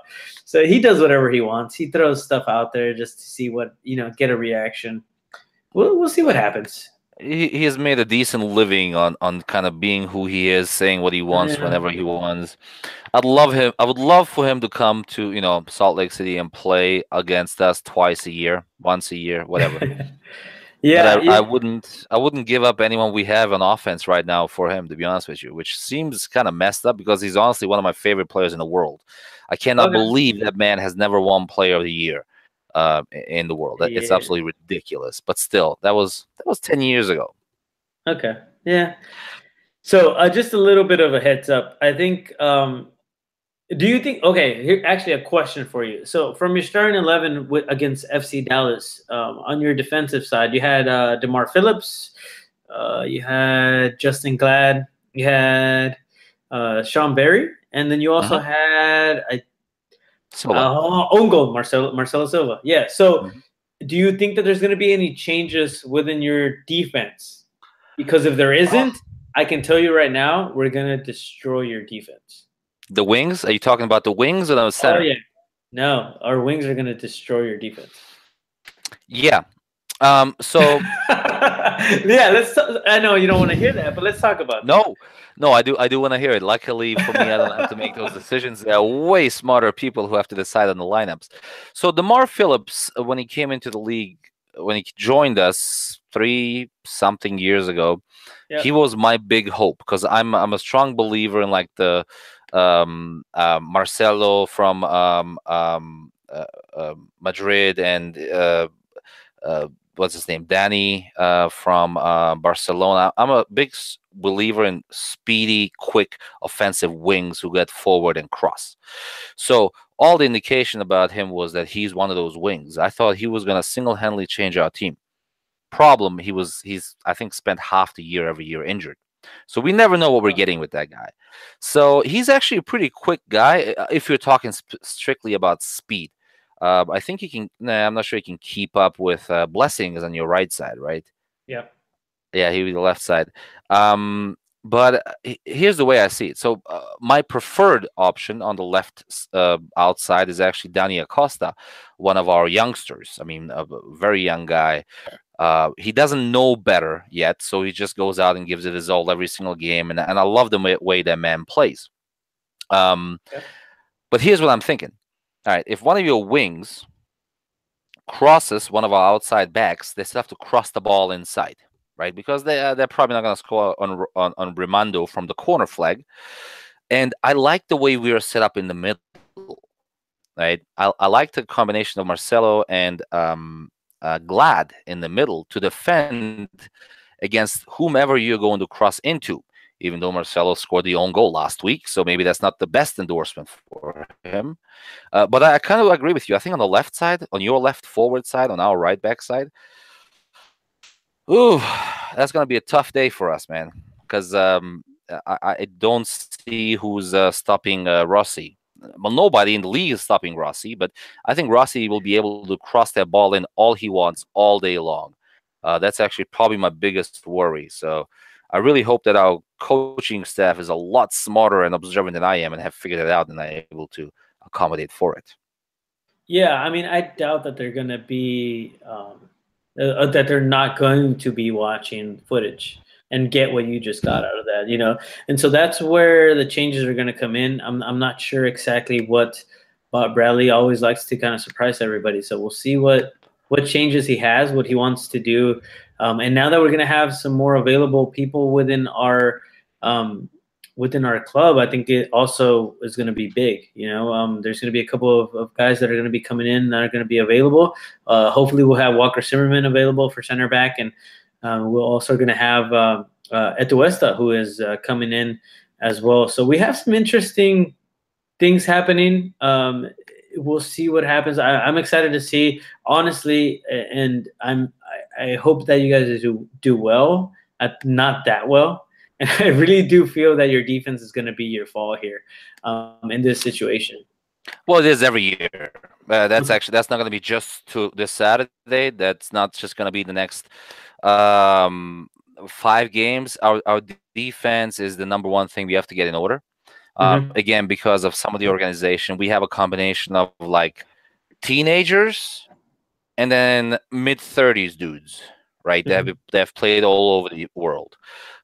So he does whatever he wants. He throws stuff out there just to see what you know, get a reaction. We'll we'll see what happens. He, he has made a decent living on on kind of being who he is, saying what he wants yeah. whenever he wants. I'd love him. I would love for him to come to you know Salt Lake City and play against us twice a year, once a year, whatever. Yeah, I, yeah. I, wouldn't. I wouldn't give up anyone we have on offense right now for him. To be honest with you, which seems kind of messed up because he's honestly one of my favorite players in the world. I cannot okay. believe that man has never won Player of the Year uh, in the world. Yeah. It's absolutely ridiculous. But still, that was that was ten years ago. Okay. Yeah. So uh, just a little bit of a heads up. I think um, do you think? Okay, here actually a question for you. So from your starting eleven with, against FC Dallas, um, on your defensive side, you had uh, Demar Phillips, uh, you had Justen Glad, you had uh, Sean Berry, and then you also uh-huh. had a uh, own goal, Marcelo Marcelo Silva. Yeah. So, mm-hmm. do you think that there's going to be any changes within your defense? Because if there isn't, I can tell you right now, we're going to destroy your defense. The wings? Are you talking about the wings or the center? Oh yeah. No, our wings are going to destroy your defense. Yeah. Um. So. yeah. Let's. T- I know you don't want to hear that, but let's talk about. No, that. no, I do. I do want to hear it. Luckily for me, I don't have to make those decisions. There are way smarter people who have to decide on the lineups. So Demar Phillips, uh, when he came into the league, when he joined us three something years ago, yep. he was my big hope because I'm I'm a strong believer in like the um, uh, Marcelo from um, um, uh, uh, Madrid and uh, uh, what's his name, Danny uh, from Barcelona. I'm a big believer in speedy, quick, offensive wings who get forward and cross. So all the indication about him was that he's one of those wings. I thought he was going to single-handedly change our team. Problem, he was he's I think spent half the year every year injured. So we never know what we're getting with that guy. So he's actually a pretty quick guy uh, if you're talking sp- strictly about speed. Uh, I think he can. Nah, I'm not sure he can keep up with uh, Blessings on your right side, right? Yeah. Yeah, he was the left side. Um, but uh, here's the way I see it. So uh, my preferred option on the left uh, outside is actually Danny Acosta, one of our youngsters. I mean, a very young guy. Uh, he doesn't know better yet, so he just goes out and gives it his all every single game, and, and I love the way that man plays. Um, yeah. But here's what I'm thinking. All right, if one of your wings crosses one of our outside backs, they still have to cross the ball inside right? Because they uh, they're probably not going to score on, on on Rimando from the corner flag. And I like the way we are set up in the middle, right? I, I like the combination of Marcelo and um, uh, Glad in the middle to defend against whomever you're going to cross into. Even though Marcelo scored the own goal last week, so maybe that's not the best endorsement for him. Uh, but I, I kind of agree with you. I think on the left side, on your left forward side, on our right back side, Ooh, that's gonna be a tough day for us, man. Because um, I, I, don't see who's uh, stopping uh, Rossi. Well, nobody in the league is stopping Rossi, but I think Rossi will be able to cross that ball in all he wants all day long. Uh, that's actually probably my biggest worry. So I really hope that our coaching staff is a lot smarter and observant than I am and have figured it out and are able to accommodate for it. Yeah, I mean, I doubt that they're going to be um, uh, that they're not going to be watching footage and get what you just got out of that, you know. And so that's where the changes are going to come in. I'm I'm not sure exactly what Bob Bradley always likes to kind of surprise everybody. So we'll see what what changes he has, what he wants to do. Um, and now that we're going to have some more available people within our um, within our club, I think it also is going to be big. You know, um, there's going to be a couple of, of guys that are going to be coming in that are going to be available. Uh, hopefully, we'll have Walker Zimmerman available for center back, and uh, we're also going to have uh, uh, Atuesta, who is uh, coming in as well. So we have some interesting things happening. Um, we'll see what happens. I, am excited to see, honestly, and I'm I, I hope that you guys do do well. At not that well, and I really do feel that your defense is going to be your fall here um, in this situation. Well, it is every year. Uh, that's mm-hmm. actually that's not going to be just to this Saturday. That's not just going to be the next um, five games. Our our defense is the number one thing we have to get in order. Um, mm-hmm. Again, because of some of the organization, we have a combination of like teenagers and then mid thirties dudes right? Mm-hmm. They have they have played all over the world,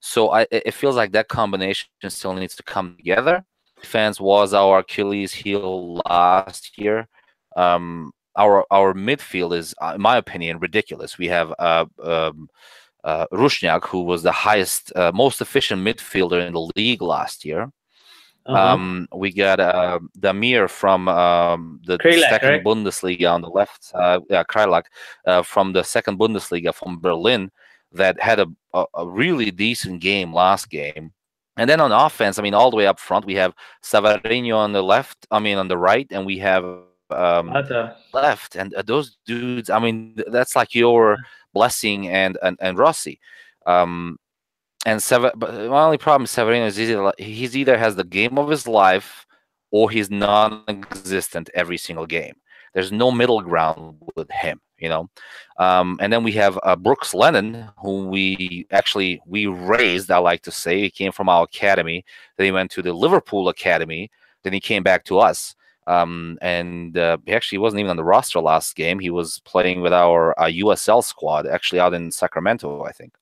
so I it feels like that combination still needs to come together. Defense was our Achilles heel last year. Um, our our midfield is, uh, in my opinion, ridiculous. We have uh, um, uh, Rusnák, who was the highest, uh, most efficient midfielder in the league last year. Uh-huh. Um, we got uh, Damir from um, the Kreilach, second right? Bundesliga on the left. Uh, yeah, Kreilach uh, from the second Bundesliga from Berlin that had a, a, a, really decent game last game. And then on offense, I mean, all the way up front, we have Savarino on the left, I mean, on the right, and we have um, left. And uh, those dudes, I mean, that's like your blessing and, and, and Rossi. Um, and Sever- but my only problem with Savarino is either, he's either has the game of his life or he's non-existent every single game. There's no middle ground with him, you know. Um, and then we have uh, Brooks Lennon, who we actually we raised. I like to say he came from our academy. Then he went to the Liverpool academy. Then he came back to us. Um, and uh, he actually wasn't even on the roster last game. He was playing with our uh, USL squad, actually out in Sacramento, I think.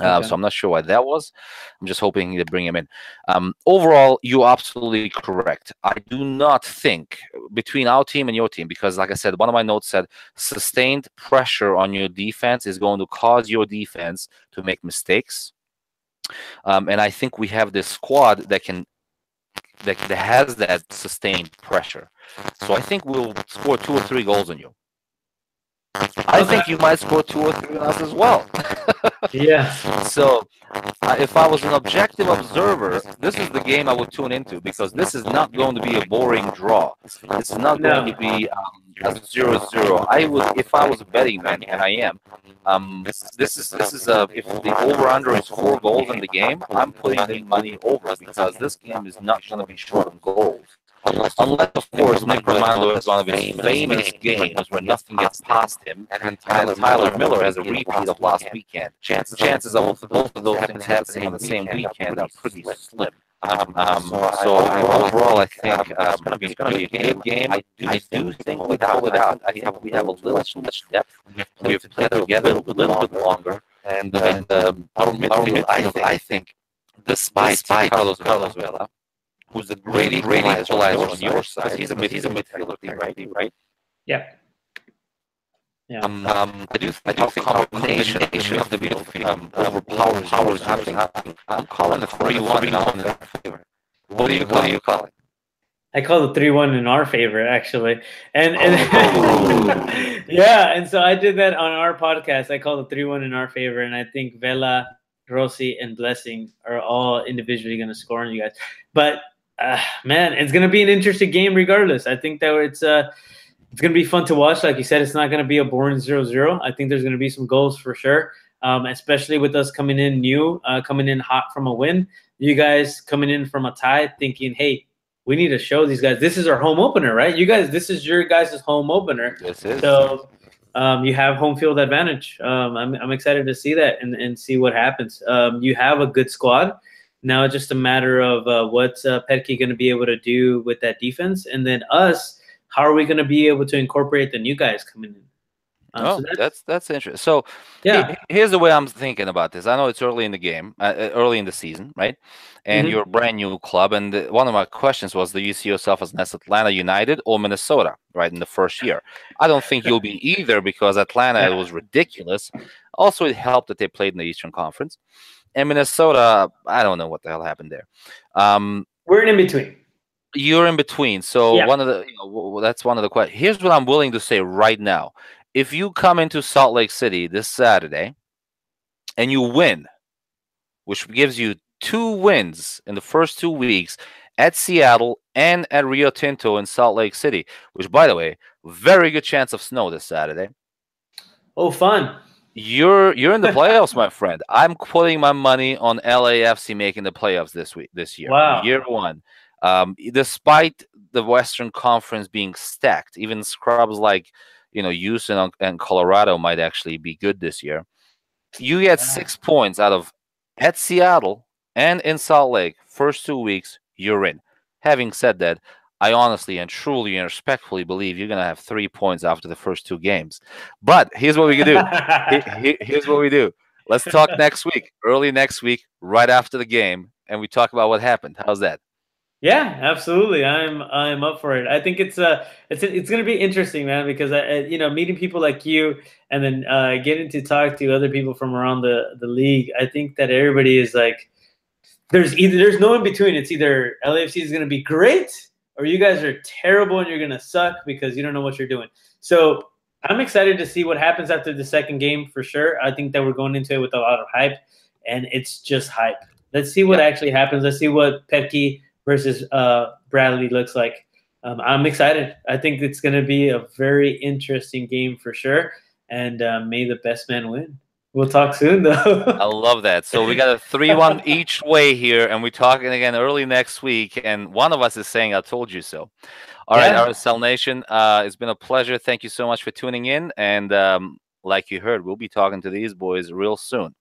Uh, okay. So I'm not sure why that was. I'm just hoping to bring him in. Um, overall, you're absolutely correct. I do not think between our team and your team, because like I said, one of my notes said sustained pressure on your defense is going to cause your defense to make mistakes. Um, and I think we have this squad that can that, that has that sustained pressure. So I think we'll score two or three goals on you. I think you might score two or three on us as well. yeah. So, uh, if I was an objective observer, this is the game I would tune into because this is not going to be a boring draw. It's not no. going to be um, a zero zero. I would, if I was a betting man, and I am. Um, this is this is a if the over under is four goals in the game, I'm putting the money over because this game is not going to be short of goals. Unless, of course, Nick one of one of his famous games where nothing gets past him, and Tyler, Tyler Miller has a repeat of last weekend. Chances chances of both of those things happening on the same weekend are pretty slim. Um, um, so overall, I think um, it's going to be a good game. I do, I do think without without, I think we have a little too much depth. We have to play together a little bit longer, and and um, our midfield, I, I think, despite, despite Carlos Carlos Vela, who's a great great equalizer on your side, he's a mid, he's a midfielder, right? Right? Yeah. Yeah. Um, um, I do, I do think combination of the midfield um, overpowers powers happening. I'm calling the three one in our favor. What do you what do you call it? I call the three one in our favor, actually, and and oh. yeah, and so I did that on our podcast. I call the three one in our favor, and I think Vela, Rossi, and Blessing are all individually going to score on you guys. But uh, man, it's going to be an interesting game regardless. I think that it's uh it's going to be fun to watch. Like you said, it's not going to be a boring 0-0. I think there's going to be some goals for sure, um, especially with us coming in new, uh, coming in hot from a win. You guys coming in from a tie, thinking, hey, we need to show these guys. This is our home opener, right? You guys, this is your guys' home opener. This is. So um, you have home field advantage. Um, I'm, I'm excited to see that and, and see what happens. Um, you have a good squad. Now it's just a matter of uh, what's uh, Petke going to be able to do with that defense, and then us – how are we going to be able to incorporate the new guys coming in? Um, oh, so that's, that's, that's interesting. So yeah, here's the way I'm thinking about this. I know it's early in the game, uh, uh early in the season, right? And mm-hmm. you're a brand new club. And the, one of my questions was, do you see yourself as next Atlanta United or Minnesota, right? In the first year, I don't think you'll be either because Atlanta yeah. was ridiculous. Also, it helped that they played in the Eastern Conference, and Minnesota, I don't know what the hell happened there. Um, We're in between you're in between. So yeah. one of the you know, that's one of the questions. Here's what I'm willing to say right now: if you come into Salt Lake City this Saturday and you win, which gives you two wins in the first two weeks at Seattle and at Rio Tinto in Salt Lake City, which by the way, very good chance of snow this Saturday. Oh, fun. You're you're in the playoffs, my friend. I'm putting my money on LAFC making the playoffs this week this year. Wow. Year one. Um, despite the Western Conference being stacked, even scrubs like you know Houston and Colorado might actually be good this year. You get six points out of at Seattle and in Salt Lake. First two weeks, you're in. Having said that, I honestly and truly and respectfully believe you're going to have three points after the first two games. But here's what we can do. here's what we do. Let's talk next week, early next week, right after the game, and we talk about what happened. How's that? Yeah, absolutely. I'm I'm up for it. I think it's uh it's it's gonna be interesting, man, because I, you know meeting people like you and then uh, getting to talk to other people from around the the league. I think that everybody is like there's either there's no in between. It's either LAFC is gonna be great or you guys are terrible and you're gonna suck because you don't know what you're doing. So I'm excited to see what happens after the second game for sure. I think that we're going into it with a lot of hype, and it's just hype. Let's see what yeah. actually happens. Let's see what Petke versus uh, Bradley looks like. Um, I'm excited. I think it's going to be a very interesting game for sure. And uh, may the best man win. We'll talk soon, though. I love that. So we got a three-one each way here, and we're talking again early next week. And one of us is saying, "I told you so." All yeah. right, RSL Nation, uh, it's been a pleasure. Thank you so much for tuning in. And um, like you heard, we'll be talking to these boys real soon.